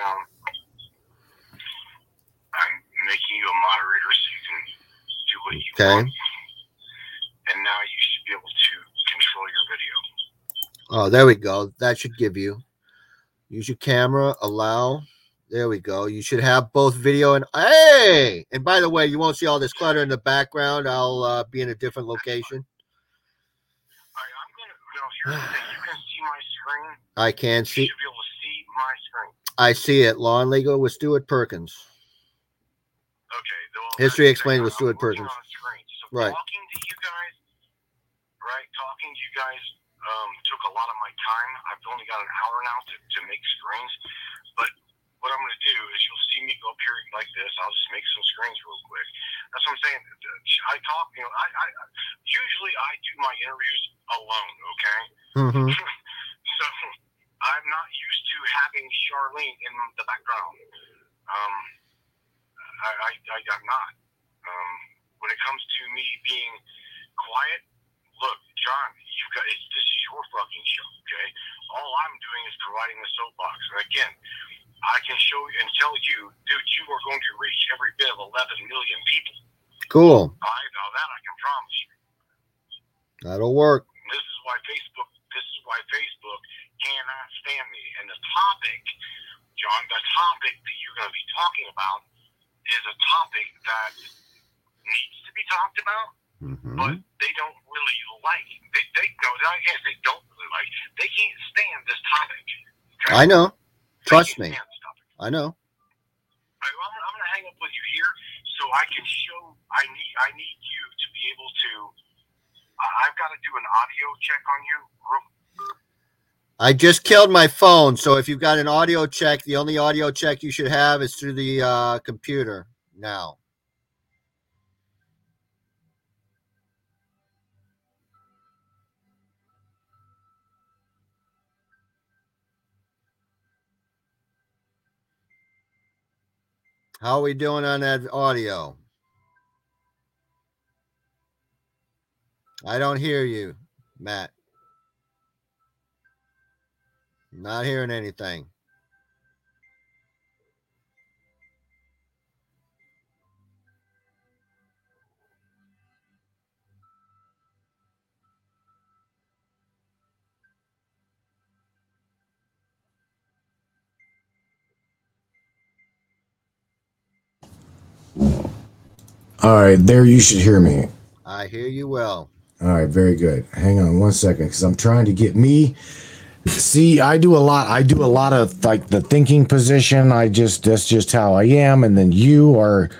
Let me turn this down. I'm making you a moderator so you can do what you Okay. want. And now you should be able to control your video. Oh, there we go. That should give you. Use your camera. Allow. There we go. You should have both video and hey. And by the way, you won't see all this clutter in the background. I'll uh, be in a different location. All right, I'm gonna. No, here's the. You can see my screen. I can see. should be able to see my screen. I see it. Law and legal with Stuart Perkins. Okay. well, History explained with Stuart Perkins. So Right. talking to you guys, right? Talking to you guys um, took a lot of my time. I've only got an hour now to, to make screens. But what I'm going to do is you'll see me go up here like this. I'll just make some screens real quick. That's what I'm saying. I talk, you know, I, I I- usually I do my interviews alone. Okay. Mm-hmm. not used to having Charlene in the background. Um, I, I, I I'm not. Um, when it comes to me being quiet, look, John, you've got it's, this is your fucking show, okay? All I'm doing is providing the soapbox. And again, I can show you and tell you, dude, you are going to reach every bit of 11 million people. Cool. I know that I can promise you. That'll work. This is why Facebook. This is why Facebook cannot stand me. And the topic, John, the topic that you're going to be talking about is a topic that needs to be talked about, Mm-hmm. but they don't really like. They they no, I guess they don't really like. They can't stand this topic. okay? I know. Trust me. stand this topic. I know. Right, well, I'm, I'm going to hang up with you here so I can show. I need I need you to be able to. I've got to do an audio check on you. Real, I just killed my phone, so if you've got an audio check, the only audio check you should have is through the uh, computer now. How are we doing on that audio? I don't hear you, Matt. Not hearing anything. All right, there you should hear me. I hear you well. All right, very good. Hang on one second because I'm trying to get me. See, I do a lot. I do a lot of like the thinking position. I just that's just how I am. And then you are.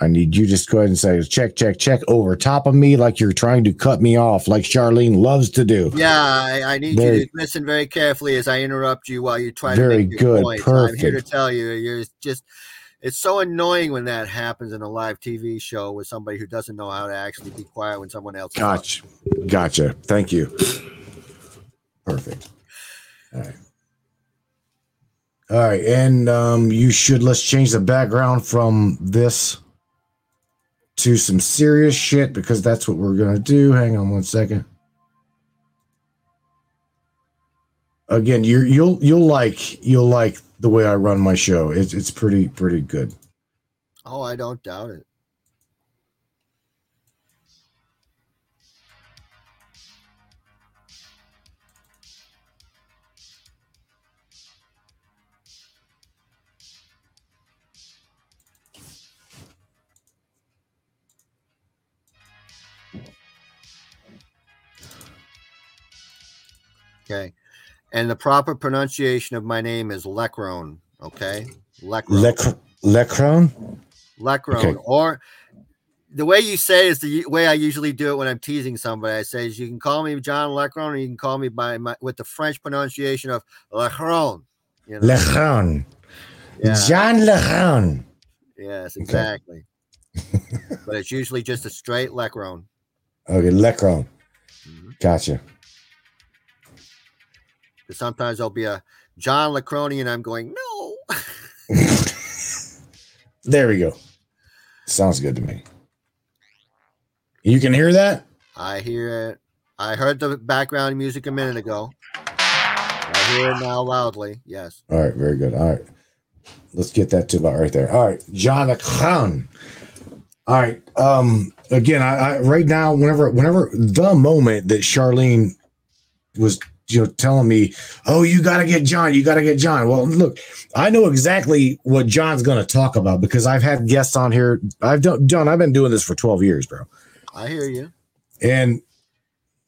I need you just go ahead and say check, check, check over top of me like you're trying to cut me off, like Charlene loves to do. Yeah, I, I need you to listen very carefully as I interrupt you while you try to Very make your good, points. I'm here to tell you, you're just. It's so annoying when that happens in a live TV show with somebody who doesn't know how to actually be quiet when someone else. talks. Gotcha, gotcha. Thank you. Perfect. All right. All right, and um, you should let's change the background from this to some serious shit because that's what we're gonna do. Hang on one second. Again, you you'll you'll like you'll like the way I run my show. It's it's pretty pretty good. Oh, I don't doubt it. Okay. And the proper pronunciation of my name is Leckrone. Okay. Leckrone. Lec- Lecron. Leckrone. Okay. Or the way you say is the way I usually do it when I'm teasing somebody. I say, "You can call me John Lecron, or you can call me by my with the French pronunciation of Lecron." You know? Yeah. John Lejon. Yes, exactly. but it's usually just a straight Lecron. Okay, Lecron. Mm-hmm. Gotcha. Sometimes there'll be a John Lecroni, and I'm going, no. There we go. Sounds good to me. You can hear that? I hear it. I heard the background music a minute ago. I hear it now loudly. Yes. All right, very good. All right. Let's get that to about right there. All right, John Khan. All right. Um again, I, I right now, whenever whenever the moment that Charlene was you know telling me, oh, you gotta get John, you gotta get John. Well, look, I know exactly what John's gonna talk about because I've had guests on here. I've done John, I've been doing this for 12 years, bro. I hear you. and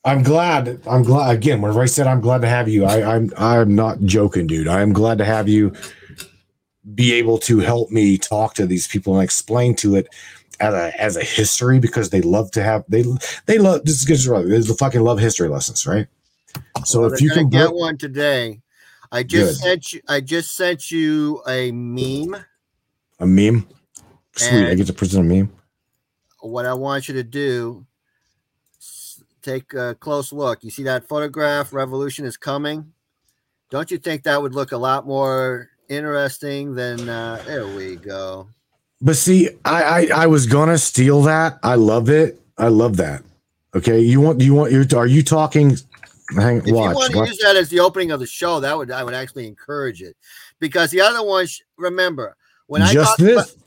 I'm glad. I'm glad again. Whenever I said I'm glad to have you, I, I'm I'm not joking, dude. I am glad to have you be able to help me talk to these people and explain to it as a as a history because they love to have they they love this is good they fucking love history lessons, right? So Well, if you can get bring- one today. I just Good. sent you I just sent you a meme. a meme, sweet, I get to present a meme. What I want you to do take a close look. You see that photograph, Revolution is coming. Don't you think that would look a lot more interesting than uh there we go. But see, I, I I was gonna steal that. I love it. I love that. Okay, you want you want you are you talking? Hang If you want to watch. use that as the opening of the show, that would I would actually encourage it. Because the other one, sh- remember, when I Just talk this. about,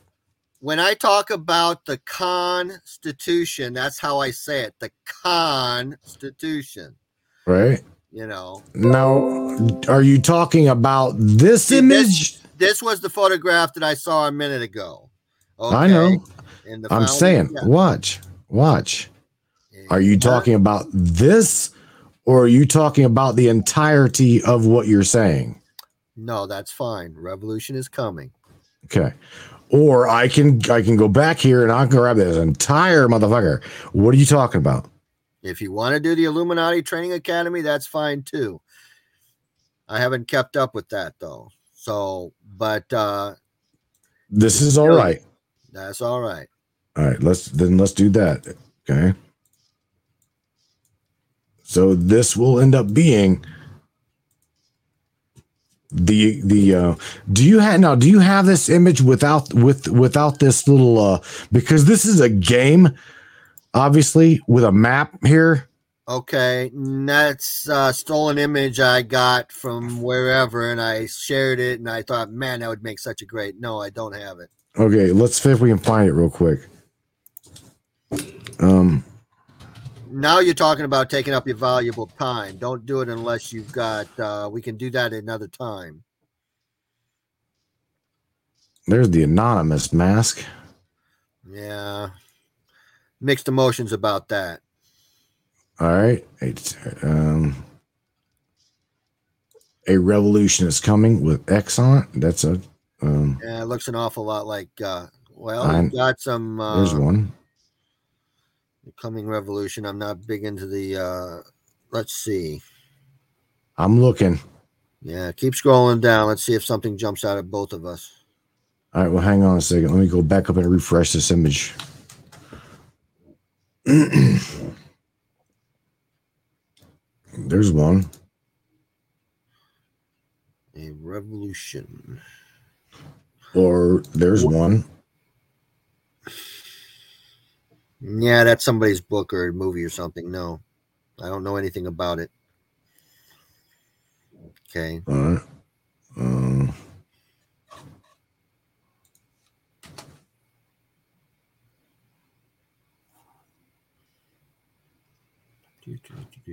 when I talk about the Constitution, that's how I say it. The Constitution. right You know, now, are you talking about this See, image? this was the photograph that I saw a minute ago. I know. In the I'm founding- saying, yeah. watch, watch. Are you uh, talking about this, or are you talking about the entirety of what you're saying? No, that's fine. Revolution is coming. Okay. Or I can I can go back here and I can grab this entire motherfucker. What are you talking about? If you want to do the Illuminati Training Academy, that's fine too. I haven't kept up with that though. So, but uh This is all right. that's all right. All right, let's then let's do that. Okay. So this will end up being the the uh do you have now do you have this image without with without this little uh because this is a game obviously with a map here Okay, that's uh stolen image I got from wherever and I shared it and I thought, man, that would make such a great. No, I don't have it. okay let's see if we can find it real quick um Now you're talking about taking up your valuable time. Don't do it unless you've got uh we can do that another time. there's the anonymous mask Yeah. Mixed emotions about that. All right. It's, um, a revolution is coming with X on it. That's a um, Yeah, it looks an awful lot like uh well, you've got some uh there's one. Coming revolution. I'm not big into the uh let's see. I'm looking. Yeah, keep scrolling down. Let's see if something jumps out at both of us. All right. Well, hang on a second. Let me go back up and refresh this image. there's one. A revolution. Or there's one. Yeah, that's somebody's book or movie or something. No, I don't know anything about it. Okay. All right. Um,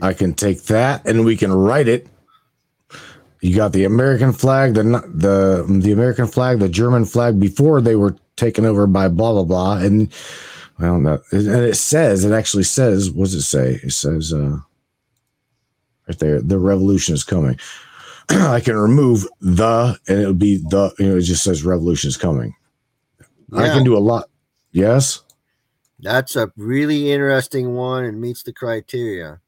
I can take that and we can write it. You got the American flag, the the the American flag, the German flag before they were taken over by blah blah blah, and well, no, and it says it actually says what does it say? It says uh, right there, the revolution is coming. I can remove the, and it'll be the. You know, it just says revolution is coming. I can do a lot. Yes. That's a really interesting one and meets the criteria.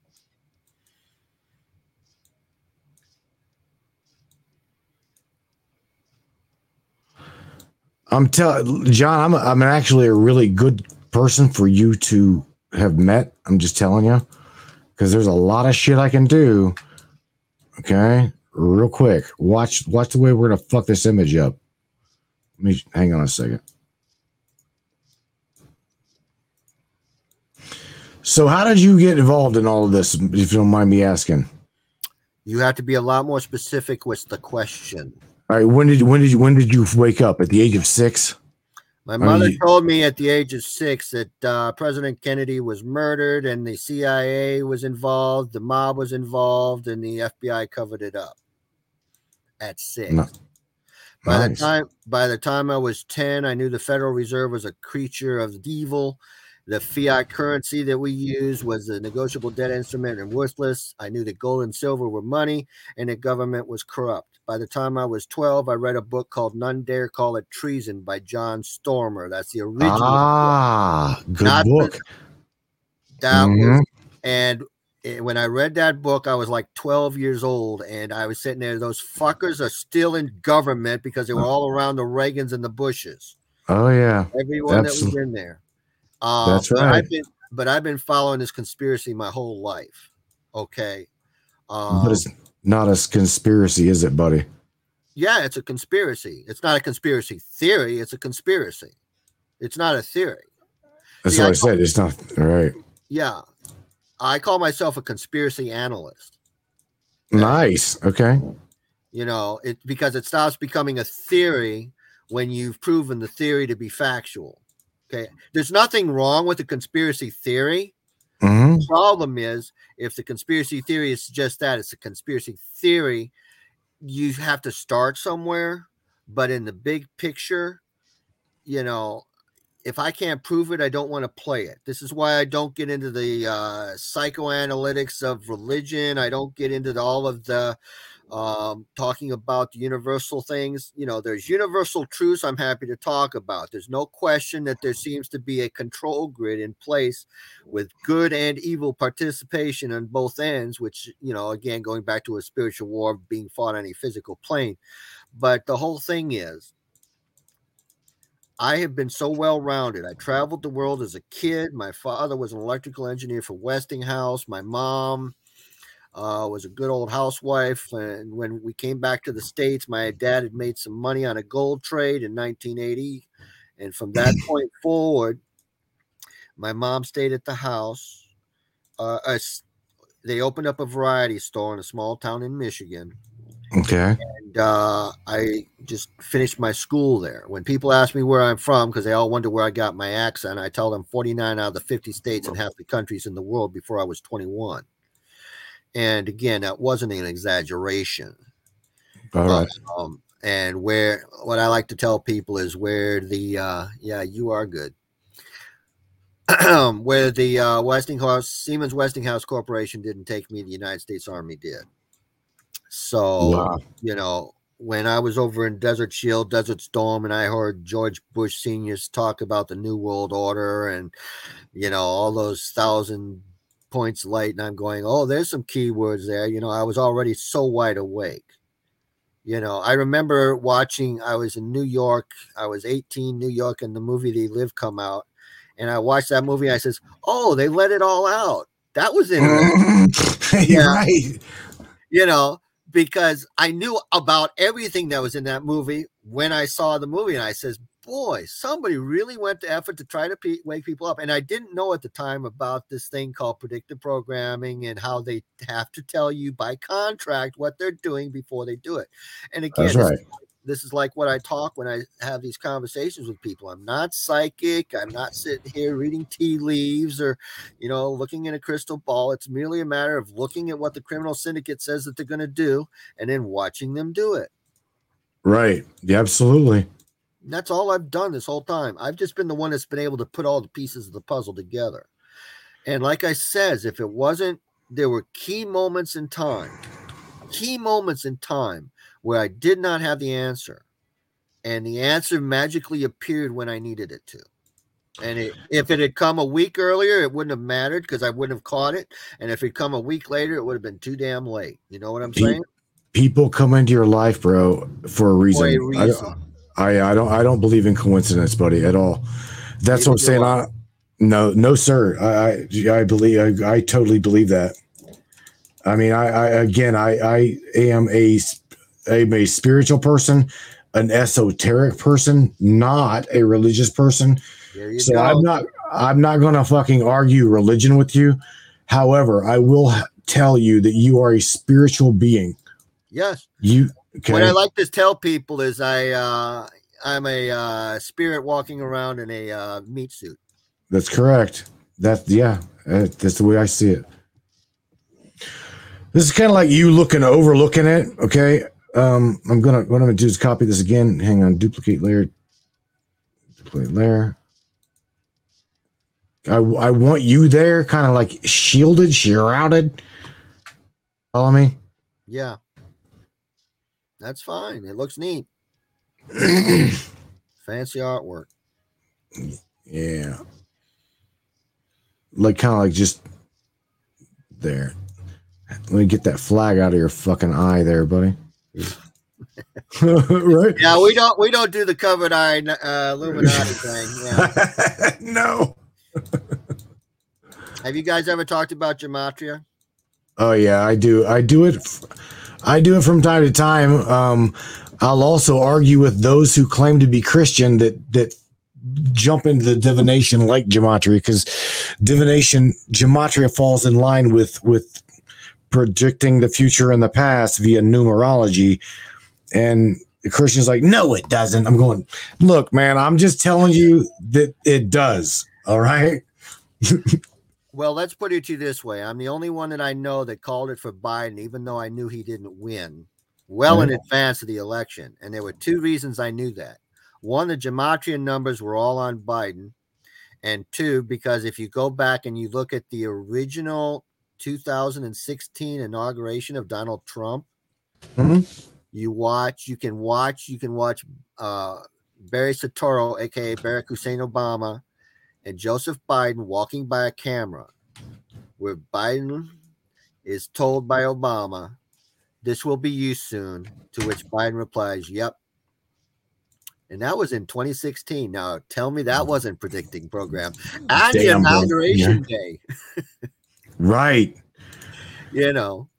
I'm telling John, I'm I'm actually a really good person for you to have met. I'm just telling you because there's a lot of shit I can do. Okay, real quick, watch watch the way we're gonna fuck this image up. Let me hang on a second. So, how did you get involved in all of this? If you don't mind me asking. You have to be a lot more specific with the question. All right, when did when did you when did you wake up? At the age of six? My mother you- told me at the age of six that uh, President Kennedy was murdered and the CIA was involved, the mob was involved, and the FBI covered it up. At six. No- By the time by the time I was 10, I knew the Federal Reserve was a creature of the evil. The fiat currency that we used was a negotiable debt instrument and worthless. I knew that gold and silver were money and that government was corrupt. By the time I was 12, I read a book called None Dare Call It Treason by John Stormer. That's the original. book. Ah, good Not the- book. That was Mhm. and eh, when I read that book, I was like 12 years old, and I was sitting there. Those fuckers are still in government because they were all around the Reagans and the Bushes. Oh yeah, Everyone that was in there. Uh, That's but right. I've been, but I've been following this conspiracy my whole life. Okay. Um, but it's not a conspiracy, is it, buddy? yeah, it's a conspiracy. It's not a conspiracy theory. It's a conspiracy. It's not a theory. That's See, what I I said. It's not right. Yeah. I call myself a conspiracy analyst. Nice. Okay. you know it because it stops becoming a theory when you've proven the theory to be factual okay there's nothing wrong with a conspiracy theory hmm the problem is if the conspiracy theory is just that it's a conspiracy theory you have to start somewhere. But in the big picture you know if i can't prove it i don't want to play it. This is why i don't get into the uh, psychoanalytics of religion. I don't get into the- all of the um, talking about the universal things you know there's universal truths i'm happy to talk about there's no question that there seems to be a control grid in place with good and evil participation on both ends, which, you know, again, going back to a spiritual war being fought on a physical plane. But the whole thing is, I have been so well rounded. I traveled the world as a kid. My father was an electrical engineer for Westinghouse. My mom uh, was a good old housewife. And when we came back to the States, my dad had made some money on a gold trade in 1980. And from that point forward, my mom stayed at the house. Uh, s- they opened up a variety store in a small town in Michigan, Okay. and uh, I just finished my school there. When people ask me where I'm from, because they all wonder where I got my accent, I tell them 49 out of the 50 states and half the countries in the world before I was 21. And again, that wasn't an exaggeration. All right. Um, and where what I like to tell people is where the uh, yeah, you are good. where the uh, Westinghouse Siemens Westinghouse Corporation didn't take me, the United States Army did. So Wow. you know, when I was over in Desert Shield, Desert Storm, and I heard George Bush seniors talk about the New World Order and you know all those thousand points light, and I'm going, oh, there's some keywords there. You know, I was already so wide awake. You know, I remember watching. I was in New York. I was 18, New York, and the movie They Live come out, and I watched that movie. I says, "Oh, they let it all out. That was interesting." You're Yeah. right. you know, because I knew about everything that was in that movie when I saw the movie, and I says, "Boy, somebody really went to effort to try to pe- wake people up." And I didn't know at the time about this thing called predictive programming and how they have to tell you by contract what they're doing before they do it. And again, That's this right. is this is like what I talk when I have these conversations with people. I'm not psychic. I'm not sitting here reading tea leaves or, you know, looking in a crystal ball. It's merely a matter of looking at what the criminal syndicate says that they're going to do and then watching them do it. Right. Yeah, absolutely. That's all I've done this whole time. I've just been the one that's been able to put all the pieces of the puzzle together. And like I says, if it wasn't, there were key moments in time, key moments in time where I did not have the answer. And the answer magically appeared when I needed it to. And it, if it had come a week earlier, it wouldn't have mattered because I wouldn't have caught it. And if it come a week later, it would have been too damn late. You know what I'm saying? People come into your life, bro, for a reason. For a reason. I, I don't I don't believe in coincidence, buddy, at all. That's what I'm saying. I. No, no, sir. I I, I believe I, I totally believe that. I mean, I, I again, I I am a I'm a spiritual person, an esoteric person, not a religious person. So go. I'm not I'm not going to fucking argue religion with you. However, I will tell you that you are a spiritual being. yes. You okay? What I like to tell people is I uh, I'm a uh, spirit walking around in a uh, meat suit. That's correct. That yeah, uh, that's the way I see it. This is kind of like you looking overlooking it. Okay, um, I'm gonna what I'm gonna do is copy this again. Hang on, duplicate layer, duplicate layer. I I want you there, kind of like shielded, shrouded. Follow me. Yeah. That's fine. It looks neat. Fancy artwork. Yeah. Like kind of like just there. Let me get that flag out of your fucking eye there, buddy. right? Yeah, we don't we don't do the covered eye uh, Illuminati thing. Yeah. no. Have you guys ever talked about gematria? Oh yeah, I do. I do it. f- I do it from time to time. Um, I'll also argue with those who claim to be Christian that that jump into the divination like gematria because divination gematria falls in line with with predicting the future and the past via numerology, and the Christian's like, no, it doesn't. I'm going, look, man, I'm just telling you that it does. All right. Well, let's put it to you this way. I'm the only one that I know that called it for Biden, even though I knew he didn't win well in advance of the election. And there were two reasons I knew that. One, the gematria numbers were all on Biden. And two, because if you go back and you look at the original 2016 inauguration of Donald Trump, Mhm. you watch, you can watch, you can watch uh, Barry Soetoro, aka Barack Hussein Obama, and Joseph Biden walking by a camera where Biden is told by Obama, This will be you soon. To which Biden replies, Yep. And that was in 2016. Now tell me that wasn't predicting program. And the inauguration day, Right. you know.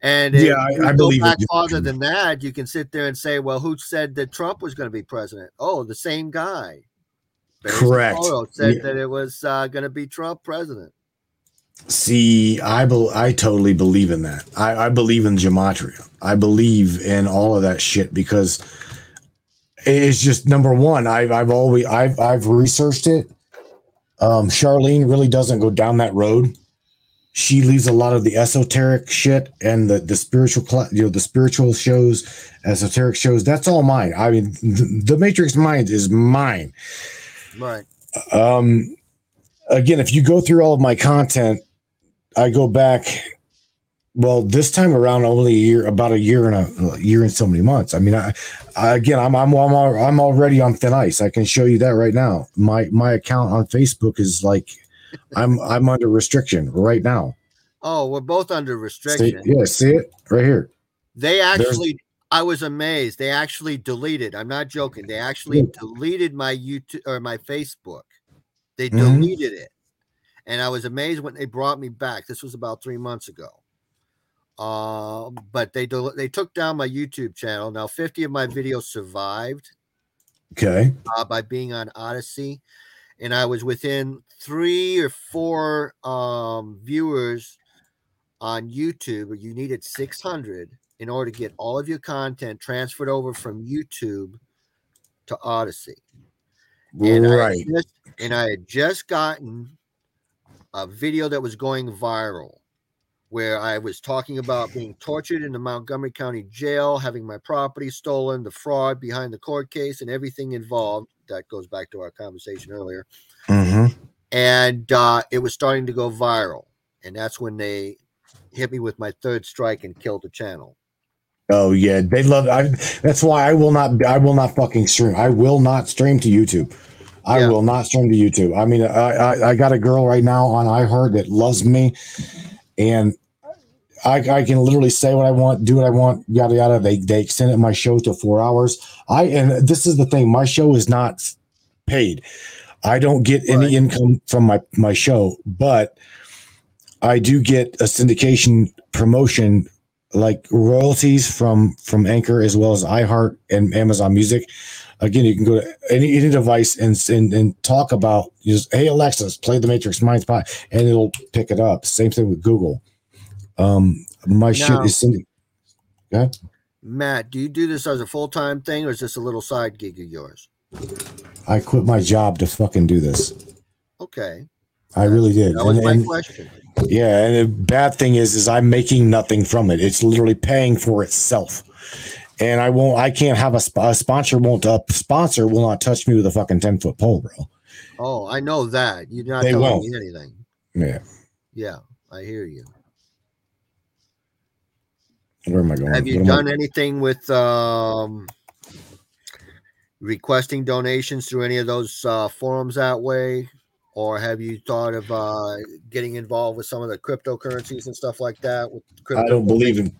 And Yeah, I- I go believe back farther than that, you can sit there and say, Well, who said that Trump was going to be president? Oh, the same guy. Barry Correct. Said Yeah. that it was uh, going to be Trump president. See, I bel I totally believe in that. I, I believe in gematria. I believe in all of that shit because it's just number one. I've I've always I've I've researched it. Um, Charlene really doesn't go down that road. She leaves a lot of the esoteric shit and the the spiritual, you know, the spiritual shows, esoteric shows. That's all mine. I mean, the, the Matrix Mind is mine. Right. Um, again, if you go through all of my content, I go back. Well, this time around, only a year, about a year and a, a year and so many months. I mean, I, I again, I'm I'm I'm, I'm already on thin ice. I can show you that right now. My my account on Facebook is like, I'm I'm under restriction right now. Oh, we're both under See, restriction. yeah, see it right here. They actually, I was amazed. They actually deleted. I'm not joking. They actually deleted my YouTube or my Facebook. They Mhm. deleted it, and I was amazed when they brought me back. This was about three months ago. Um, but they del- they took down my YouTube channel. Now, 50 of my videos survived Okay. uh, by being on Odysee, and I was within three or four um, viewers on YouTube. You needed 600 in order to get all of your content transferred over from YouTube to Odysee. And I, had Right. just, and I had just gotten a video that was going viral where I was talking about being tortured in the Montgomery County jail, having my property stolen, the fraud behind the court case, and everything involved. That goes back to our conversation earlier. hmm And uh, it was starting to go viral. And that's when they hit me with my third strike and killed the channel. Oh yeah, they love. I, that's why I will not. I will not fucking stream. I will not stream to YouTube. I Yeah. will not stream to YouTube. I mean, I, I I got a girl right now on iHeart that loves me, and I I can literally say what I want, do what I want, yada yada. They they extended my show to four hours. I and this is the thing, my show is not paid. I don't get any Right. income from my my show, but I do get a syndication promotion like royalties from from Anchor as well as iHeart and Amazon Music. Again, you can go to any any device and and, and talk about just hey Alexa, play the Matrix Mind Spot, and it'll pick it up. Same thing with Google. Um, my shit Now- is syndi- Matt, do you do this as a full time thing or is this a little side gig of yours? I quit my job to fucking do this. Okay. I really did. That was And- my and- question. Yeah, and the bad thing is, is I'm making nothing from it. It's literally paying for itself, and I won't. I can't have a, sp- a sponsor won't a sponsor will not touch me with a fucking ten foot pole, bro. Oh, I know that. You're not They telling won't. me anything. Yeah, Yeah, I hear you. where am I going? Have you am I- done anything with um requesting donations through any of those uh, forums that way? Or have you thought of uh, getting involved with some of the cryptocurrencies and stuff like that? With crypto I don't believe in.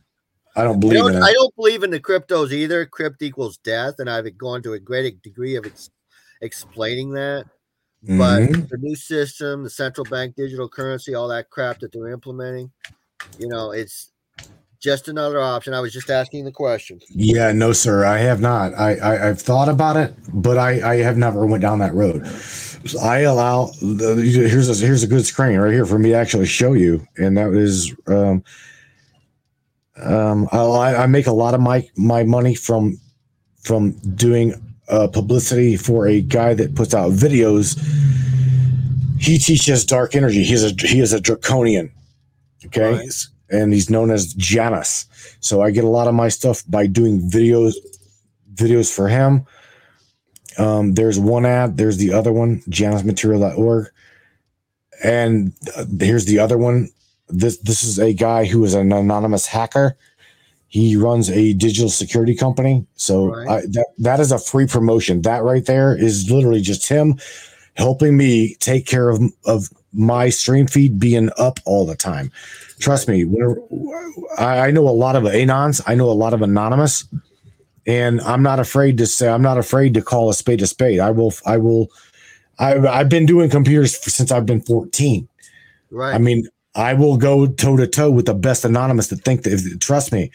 I don't I believe don't, in I don't believe in the cryptos either. Crypt equals death, and I've gone to a great degree of ex- explaining that. But Mhm. the new system, the central bank digital currency, all that crap that they're implementing, you know, it's just another option. I was just asking the question. Yeah, no, sir. I have not. I, I I've thought about it, but I I have never went down that road. So I allow. the- Here's a here's a good screen right here for me to actually show you, and that is um um I, I make a lot of my my money from from doing uh, publicity for a guy that puts out videos. He teaches dark energy. He's a he is a draconian. Okay. Right. And he's known as Janus. So I get a lot of my stuff by doing videos videos for him. Um, there's one ad, there's the other one, janusmaterial.org. And uh, here's the other one. This this is a guy who is an anonymous hacker. He runs a digital security company. So Right. I, that that is a free promotion. That right there is literally just him helping me take care of of my stream feed being up all the time. Trust me, whenever, I, I know a lot of anons. I know a lot of anonymous, and I'm not afraid to say I'm not afraid to call a spade a spade. I will. I will. I, I've been doing computers since I've been 14. Right. I mean, I will go toe to toe with the best anonymous that think that. If, trust me,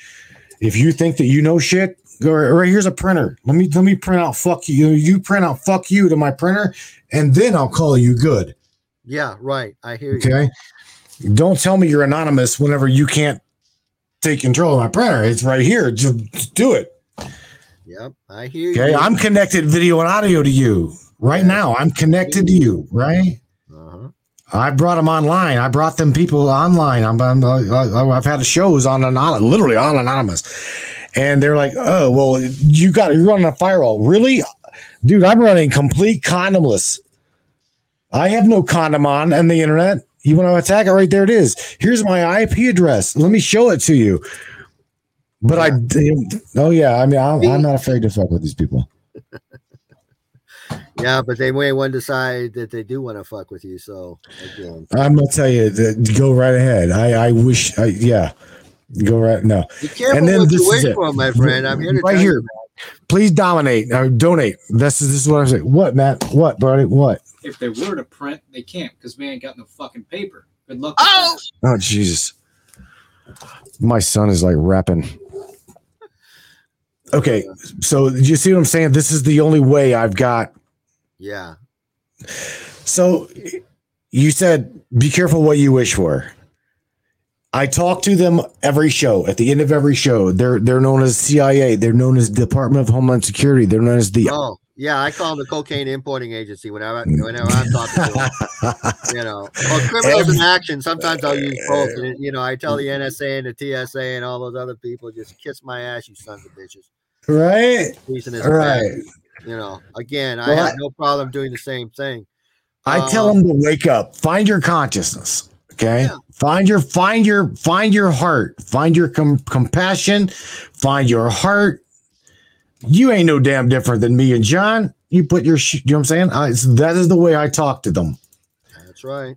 if you think that you know shit, go right here's a printer. Let me let me print out fuck you. You print out fuck you to my printer, and then I'll call you good. yeah, right. I hear you. Okay. Don't tell me you're anonymous whenever you can't take control of my printer. It's right here. Just, just do it. Yep, I hear Okay. you. Okay, I'm connected video and audio to you right now. I'm connected to you, right? uh-huh. I brought them online. I brought them people online. I'm, I- uh, uh, uh, I've had shows on an anonymous, literally on anonymous, and they're like, "Oh, well, you got you're running a firewall, really, dude? I'm running complete condomless. I have no condom on on the internet. You want to attack it? Right there, it is. Here's my IP address. Let me show it to you. But I, oh yeah, I mean, I'm, I'm not afraid to fuck with these people. Yeah, but they may one decide that they do want to fuck with you. So again, I'm gonna tell you, that, go right ahead. I, I wish, I, yeah, go right be careful And then what this you is it. for, my friend. I'm here to right here. you. Please dominate or donate. This is this is what I'm saying. What, Matt? What, buddy? What? If they were to print, they can't because we ain't got no fucking paper. Good luck. Oh! that. Oh Jesus! My son is like rapping. Okay, so you see what I'm saying? This is the only way I've got. Yeah, So you said be careful what you wish for. I talk to them every show. At the end of every show, they're they're known as CIA. They're known as Department of Homeland Security. They're known as the. Oh, yeah. I call them the cocaine importing agency whenever whenever I'm talking to them. You know, or criminals in action. Sometimes I'll use both. and, You know, I tell the NSA and the TSA and all those other people, just kiss my ass, you sons of bitches. right. Right. bad. You know, again, I have no problem doing the same thing. I tell Um, them to wake up, find your consciousness. Okay, Yeah. find your find your find your heart, find your com- compassion, find your heart. You ain't no damn different than me and John. you put your sh- you know what I'm saying? I, that is the way I talk to them. That's right.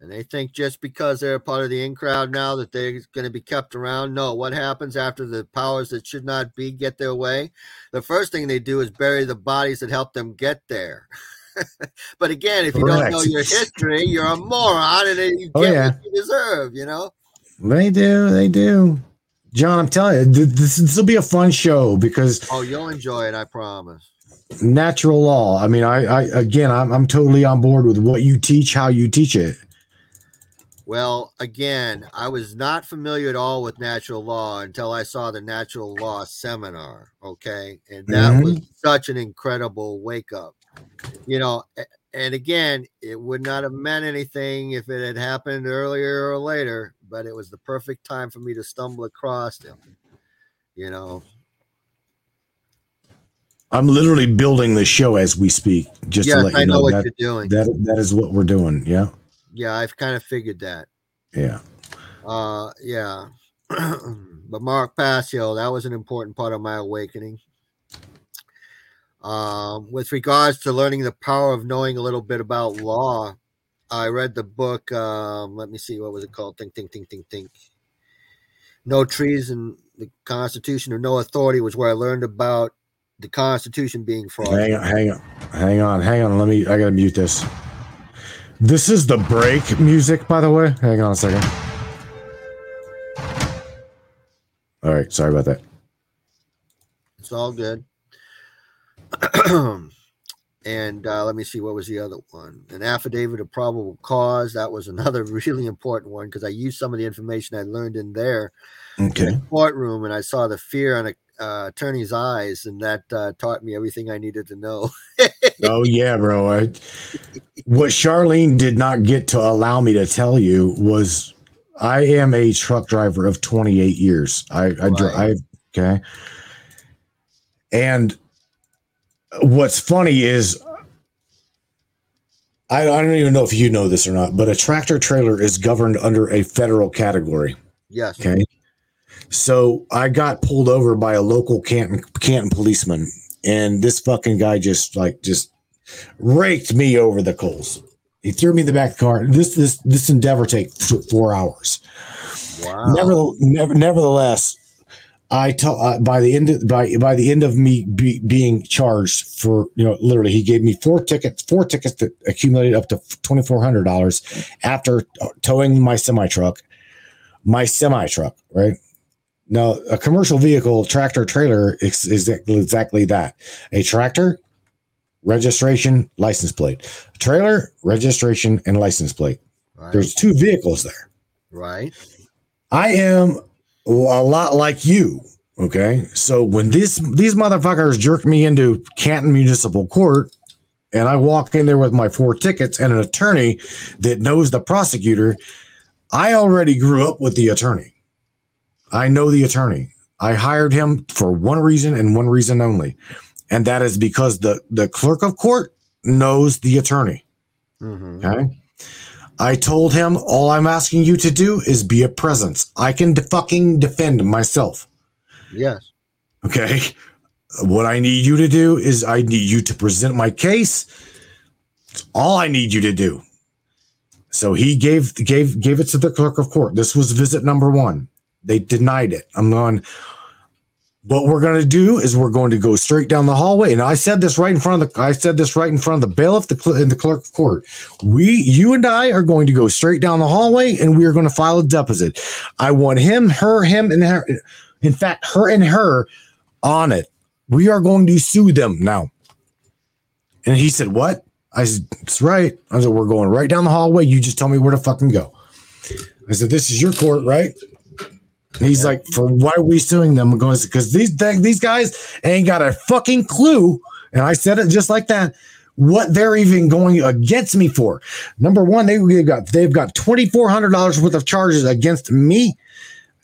And they think just because they're a part of the in crowd now that they're going to be kept around. No, what happens after the powers that should not be get their way? The first thing they do is bury the bodies that helped them get there. but again, if you don't know your history, you're a moron and you Oh, get yeah. what you deserve, you know? They do, they do. John, I'm telling you, this this will be a fun show because Oh, you'll enjoy it, I promise. natural law. I mean, I, I again, I'm I'm totally on board with what you teach, how you teach it. Well, again, I was not familiar at all with natural law until I saw the natural law seminar. Okay. And that mm-hmm. was such an incredible wake up. You know, and again, it would not have meant anything if it had happened earlier or later, but it was the perfect time for me to stumble across them. You know, I'm literally building the show as we speak. Just yes, to let you I know, know, what that, you're doing. that that is what we're doing. Yeah, yeah, I've kind of figured that. yeah. Uh, yeah. but Mark Passio, that was an important part of my awakening. Um, with regards to learning the power of knowing a little bit about law, I read the book. Um, let me see, what was it called? Think, think, think, think, think. No Treason the Constitution or no authority was where I learned about the Constitution being fraudulent. Hang on, hang on, hang on, hang on. Let me. I gotta mute this. This is the break music, by the way. Hang on a second. All right, sorry about that. It's all good. and uh, let me see, what was the other one? An affidavit of probable cause. That was another really important one because I used some of the information I learned in there in Okay. the courtroom, and I saw the fear on a uh, attorney's eyes, and that uh, taught me everything I needed to know. Oh yeah, bro. I, what Charlene did not get to allow me to tell you was I am a truck driver of 28 years. I I, dri- I okay. And what's funny is I, I don't even know if you know this or not, but a tractor trailer is governed under a federal category. yes. Okay. So I got pulled over by a local Canton Canton policeman, and this fucking guy just like just raked me over the coals. He threw me in the back of the car. This this this endeavor take four hours. Wow. Never, never, nevertheless, I told uh, by the end of, by by the end of me be, being charged for you know literally he gave me four tickets four tickets that accumulated up to twenty four hundred dollars after towing my semi truck, my semi truck right. Now, a commercial vehicle, tractor trailer is, is exactly that. A tractor, registration, license plate. Trailer, registration, and license plate. Right. There's two vehicles there. right. I am a lot like you. Okay. So when this these motherfuckers jerk me into Canton Municipal Court and I walk in there with my four tickets and an attorney that knows the prosecutor, I already grew up with the attorney. I know the attorney. I hired him for one reason and one reason only. And that is because the, the clerk of court knows the attorney. Mhm. Okay. I told him all I'm asking you to do is be a presence. I can de- fucking defend myself. Yes. Okay. What I need you to do is I need you to present my case. It's all I need you to do. So he gave gave gave it to the clerk of court. This was visit number one. They denied it. I'm going. What we're going to do is we're going to go straight down the hallway, and I said this right in front of the. I said this right in front of the bailiff, the cl- and the clerk of court. We, you, and I are going to go straight down the hallway, and we are going to file a deposit. I want him, her, him, and her. In fact, her and her on it. We are going to sue them now. And he said, What? I said, That's right. I said, We're going right down the hallway. You just tell me where to fucking go. I said, This is your court, right? He's like, For why are we suing them? Going, Because these, these guys ain't got a fucking clue. And I said it just like that. What they're even going against me for. Number one, they they've got they've got twenty four hundred dollars worth of charges against me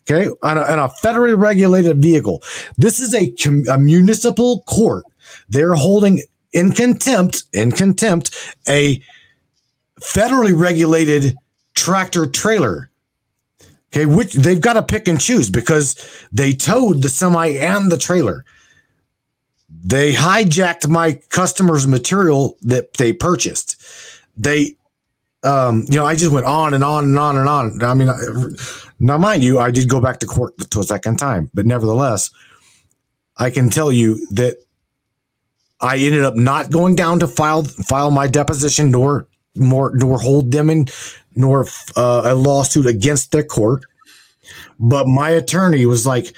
okay, on a, on a federally regulated vehicle. This is a, a municipal court. They're holding in contempt, in contempt, a federally regulated tractor trailer. Okay, which they've got to pick and choose because they towed the semi and the trailer. They hijacked my customers' material that they purchased. They, um, you know, I just went on and on and on and on. I mean, now mind you, I did go back to court to a second time, but nevertheless, I can tell you that I ended up not going down to file file my deposition nor nor nor hold them in nor uh, a lawsuit against the court. But my attorney was like,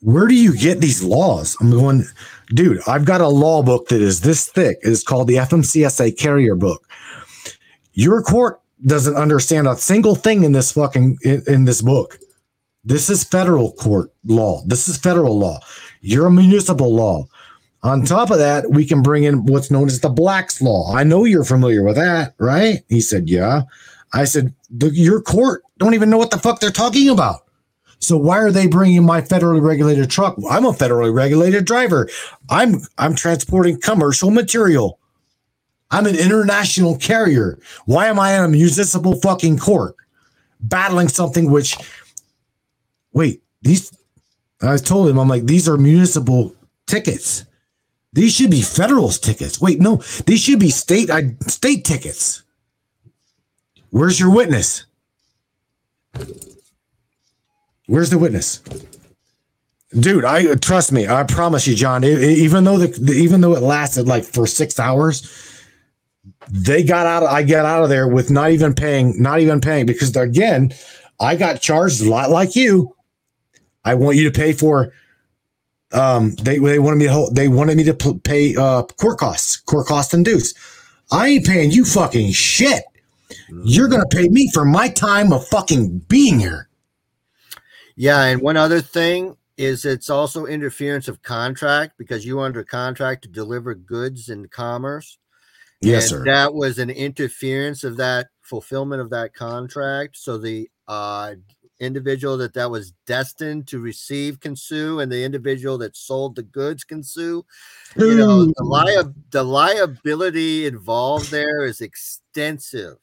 "Where do you get these laws?" I'm going, dude. I've got a law book that is this thick. It's called the FMCSA Carrier Book. Your court doesn't understand a single thing in this fucking in, in this book. This is federal court law. This is federal law. You're a municipal law. On top of that, we can bring in what's known as the Black's Law. I know you're familiar with that, right? He said, Yeah. I said, Your court don't even know what the fuck they're talking about. So why are they bringing my federally regulated truck? I'm a federally regulated driver. I'm I'm transporting commercial material. I'm an international carrier. Why am I in a municipal fucking court battling something which wait, these I told him I'm like these are municipal tickets. These should be federal tickets. Wait, no, these should be state I, state tickets. Where's your witness? Where's the witness? Dude, I uh, trust me. I promise you, John. e- e- even though the, the- even though it lasted like for six hours, they got out. I got out of there with not even paying, not even paying because again, I got charged a lot like you. I want you to pay for. Um, they they wanted me to hold, they wanted me to p- pay uh court costs, court costs and dues. I ain't paying you fucking shit. You're gonna pay me for my time of fucking being here. Yeah, and one other thing is it's also interference of contract because you under contract to deliver goods and commerce. Yes, and sir. That was an interference of that fulfillment of that contract. So the uh, individual that that was destined to receive can sue, and the individual that sold the goods can sue. You know, hmm. the, lia- the liability involved there is extensive.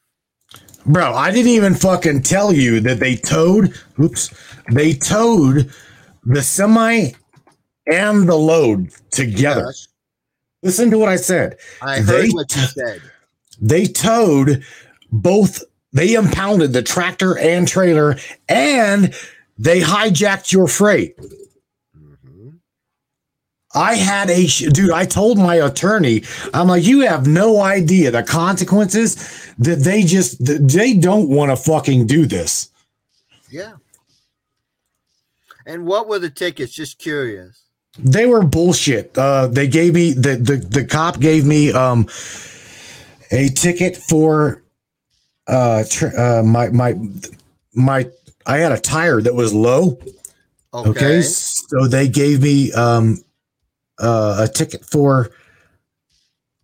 Bro, I didn't even fucking tell you that they towed. Oops, they towed the semi and the load together. Yes, Listen to what I said. I heard They what you said. They towed both. They impounded the tractor and trailer, and they hijacked your freight. Mhm. I had a dude. I told my attorney, I'm like, you have no idea the consequences that they just, they don't want to fucking do this. Yeah. And what were the tickets? Just curious. They were bullshit. Uh, they gave me the, the the cop gave me um a ticket for uh, tr- uh my my my I had a tire that was low. Okay. Okay, so they gave me um uh, a ticket for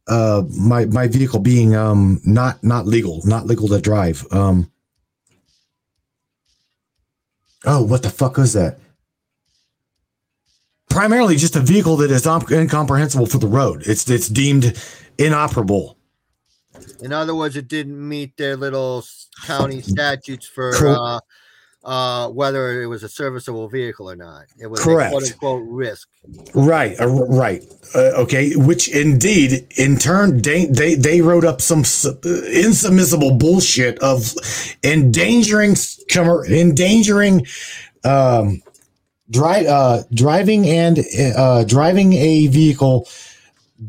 uh my my vehicle being um not not legal, not legal to drive. Um Oh, what the fuck was that? Primarily just a vehicle that is incomprehensible for the road. It's it's deemed inoperable. In other words, it didn't meet their little county statutes for uh, uh, whether it was a serviceable vehicle or not. It was Correct. a quote unquote risk. Right, uh, right. Uh, okay, which indeed, in turn, they they, they wrote up some uh, insubmissible bullshit of endangering endangering um dri- uh, driving and uh, driving a vehicle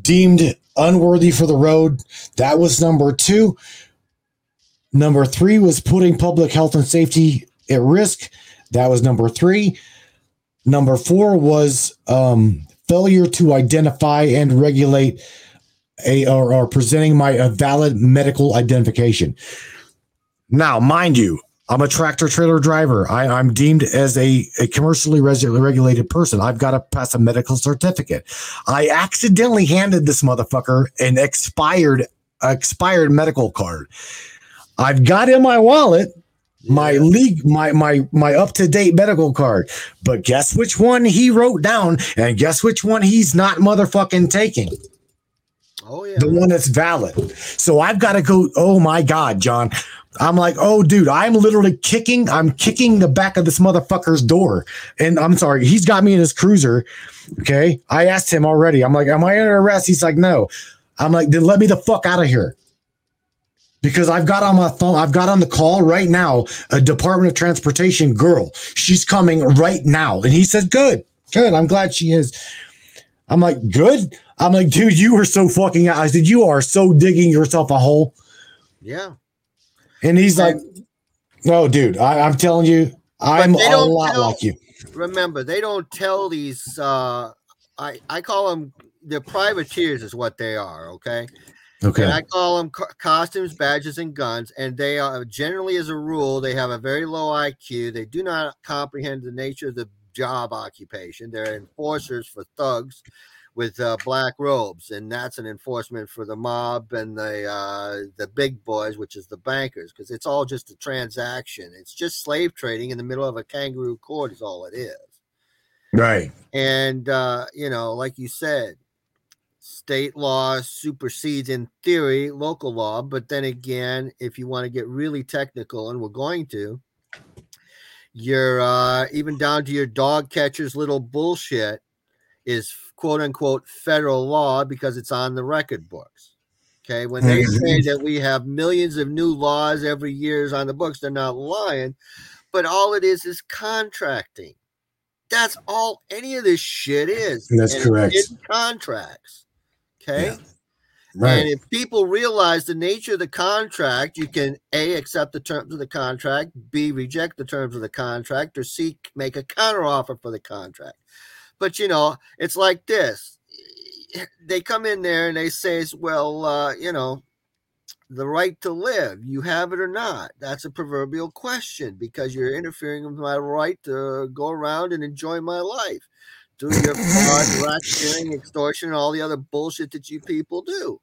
deemed unworthy for the road. That was number two. Number three was putting public health and safety at risk. That was number three. Number four was um, failure to identify and regulate a or, or presenting my a valid medical identification. Now, mind you, I'm a tractor trailer driver. I, I'm deemed as a, a commercially res- regulated person. I've got to pass a medical certificate. I accidentally handed this motherfucker an expired expired medical card. I've got in my wallet my league my my my up to date medical card. But guess which one he wrote down, and guess which one he's not motherfucking taking. Oh yeah. The one that's valid. So I've got to go. Oh my God, John. I'm like, oh, dude, I'm literally kicking. I'm kicking the back of this motherfucker's door. And I'm sorry, he's got me in his cruiser. Okay. I asked him already. I'm like, am I under arrest? He's like, no. I'm like, then let me the fuck out of here. Because I've got on my phone, I've got on the call right now a Department of Transportation girl. She's coming right now. And he said, good, good. I'm glad she is. I'm like, good. I'm like, dude, you are so fucking out. I said, you are so digging yourself a hole. Yeah. And he's like, no, dude, I, I'm telling you, I'm a lot tell- like you. Remember, they don't tell these. Uh, I I call them the privateers is what they are. Okay. Okay. And I call them co- costumes, badges, and guns. And they are generally, as a rule, they have a very low IQ. They do not comprehend the nature of the job occupation. They're enforcers for thugs with uh, black robes, and that's an enforcement for the mob and the uh, the big boys, which is the bankers, because it's all just a transaction. It's just slave trading in the middle of a kangaroo court, is all it is. Right. And uh, you know, like you said, state law supersedes in theory local law, but then again, if you want to get really technical, and we're going to, your uh, even down to your dog catcher's little bullshit is quote unquote federal law because it's on the record books. Okay, when they mm-hmm. say that we have millions of new laws every year is on the books, they're not lying, but all it is is contracting. That's all any of this shit is. That's And correct. hidden contracts. Okay. And Right. if people realize the nature of the contract, you can A, accept the terms of the contract, B, reject the terms of the contract, or C, make a counteroffer for the contract. But you know, it's like this. They come in there and they say, well, uh, you know, the right to live, you have it or not. That's a proverbial question because you're interfering with my right to go around and enjoy my life. Do your fraud, racketeering, extortion, and all the other bullshit that you people do.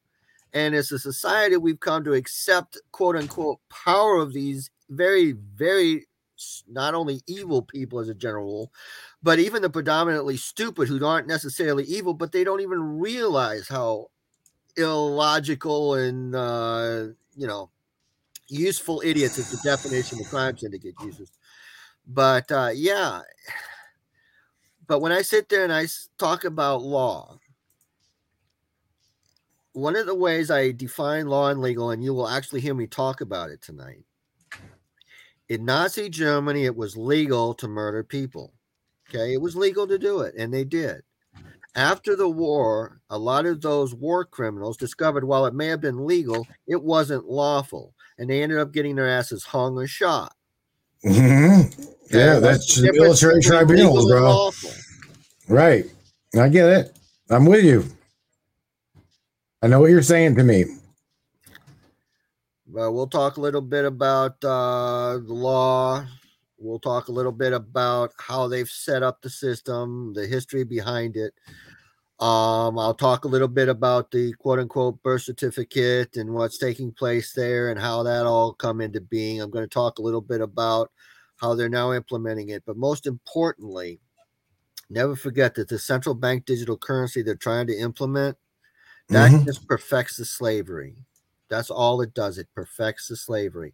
And as a society, we've come to accept quote unquote power of these very, very not only evil people as a general rule, but even the predominantly stupid who aren't necessarily evil, but they don't even realize how illogical and uh, you know useful idiots is the definition the crime syndicate uses. But uh, yeah, but when I sit there and I talk about law, one of the ways I define law and legal, and you will actually hear me talk about it tonight. In Nazi Germany, it was legal to murder people. Okay, it was legal to do it, and they did. After the war, a lot of those war criminals discovered while it may have been legal, it wasn't lawful, and they ended up getting their asses hung or shot. Mhm. Yeah, that's military tribunals, bro. Right. I get it. I'm with you. I know what you're saying to me. Uh, we'll talk a little bit about uh, the law. We'll talk a little bit about how they've set up the system, the history behind it. Um, I'll talk a little bit about the quote unquote birth certificate and what's taking place there and how that all come into being. I'm going to talk a little bit about how they're now implementing it. But most importantly, never forget that the central bank digital currency they're trying to implement that Mhm. just perfects the slavery. That's all it does. It perfects the slavery.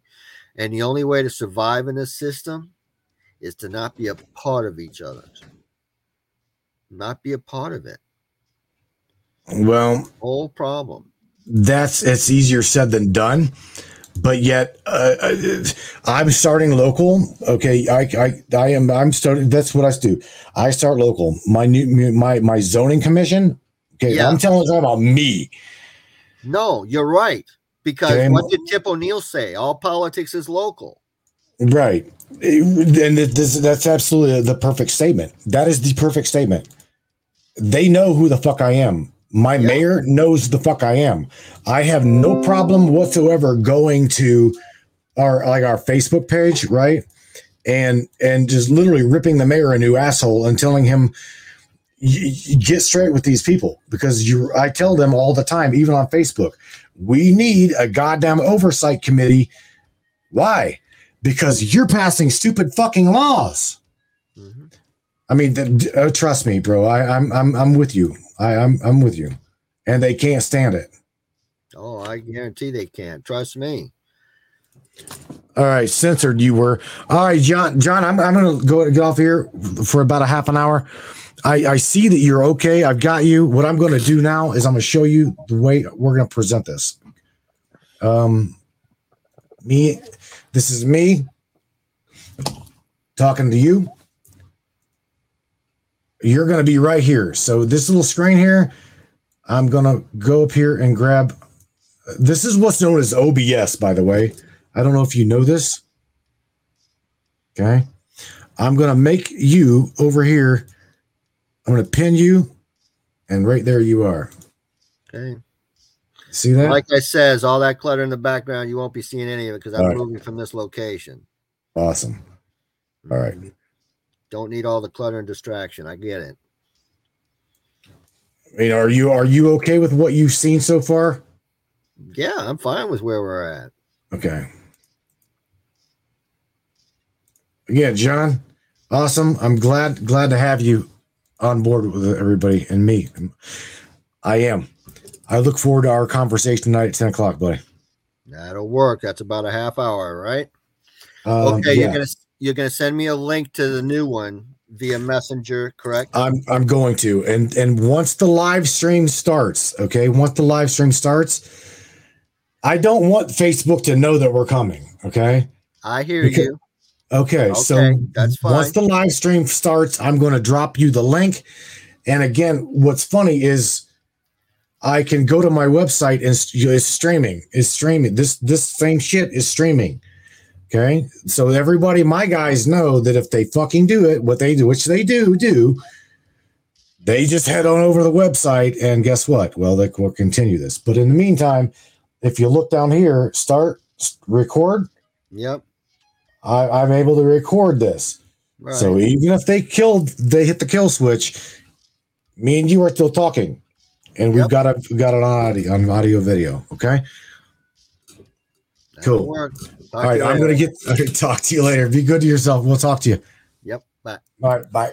And the only way to survive in this system is to not be a part of each other. Not be a part of it. Well, Whole problem. that's it's easier said than done but yet uh, uh, i'm starting local okay i i i am i'm starting that's what i do i start local my new my my zoning commission okay Yeah. i'm telling you about me No, you're right. Because what did Tip O'Neill say? All politics is local. right. And this that's absolutely the perfect statement. That is the perfect statement. They know who the fuck i am. My mayor knows the fuck i am. I have no problem whatsoever going to our like our facebook page right? And and just literally ripping the mayor a new asshole and telling him "Y- y- get straight with these people. Because you i tell them all the time even on facebook we need a goddamn oversight committee why because you're passing stupid fucking laws i mean uh, trust me bro I, i'm i'm i'm with you i i'm i'm with you and they can't stand it Oh, I guarantee they can't. Trust me. All right, censored you were. All right, John. John, I'm, I'm gonna go get off here for about a half an hour. I, I see that you're okay. I've got you. What I'm going to do now is I'm going to show you the way we're going to present this. Um, me, this is me talking to you. You're going to be right here. So this little screen here, I'm going to go up here and grab. This is what's known as OBS, by the way. I don't know if you know this. Okay. I'm going to make you over here. I'm going to pin you, and right there you are. Okay. See that? Like I says, all that clutter in the background, you won't be seeing any of it because I'm right. moving from this location. awesome. All right. Mm-hmm. Don't need all the clutter and distraction. I get it. I mean, are you are you okay with what you've seen so far? Yeah, I'm fine with where we're at. Okay. Yeah, John. Awesome. I'm glad glad to have you on board with everybody and me. I am. I look forward to our conversation tonight at 10 o'clock, buddy. That'll work. That's about a half hour, right? Um, okay, yeah. you're gonna you're gonna send me a link to the new one via messenger, correct? I'm I'm going to. And and once the live stream starts, okay, once the live stream starts, I don't want Facebook to know that we're coming. Okay. I hear because- you. Okay, so that's once the live stream starts, I'm going to drop you the link. And again, what's funny is I can go to my website and it's, it's streaming. It's streaming. This this same shit is streaming. Okay, so everybody, my guys know that if they fucking do it, what they do, which they do, do, they just head on over to the website and guess what? Well, they will continue this. But in the meantime, if you look down here, start record. Yep. I, I'm able to record this. Right. So even if they killed, they hit the kill switch. Me and you are still talking, and we've Yep. got a We've got an audio, on audio, video. Okay. That'll cool. All right. I'm later. gonna get. Okay, talk to you later. Be good to yourself. We'll talk to you. Yep. Bye. All right. Bye.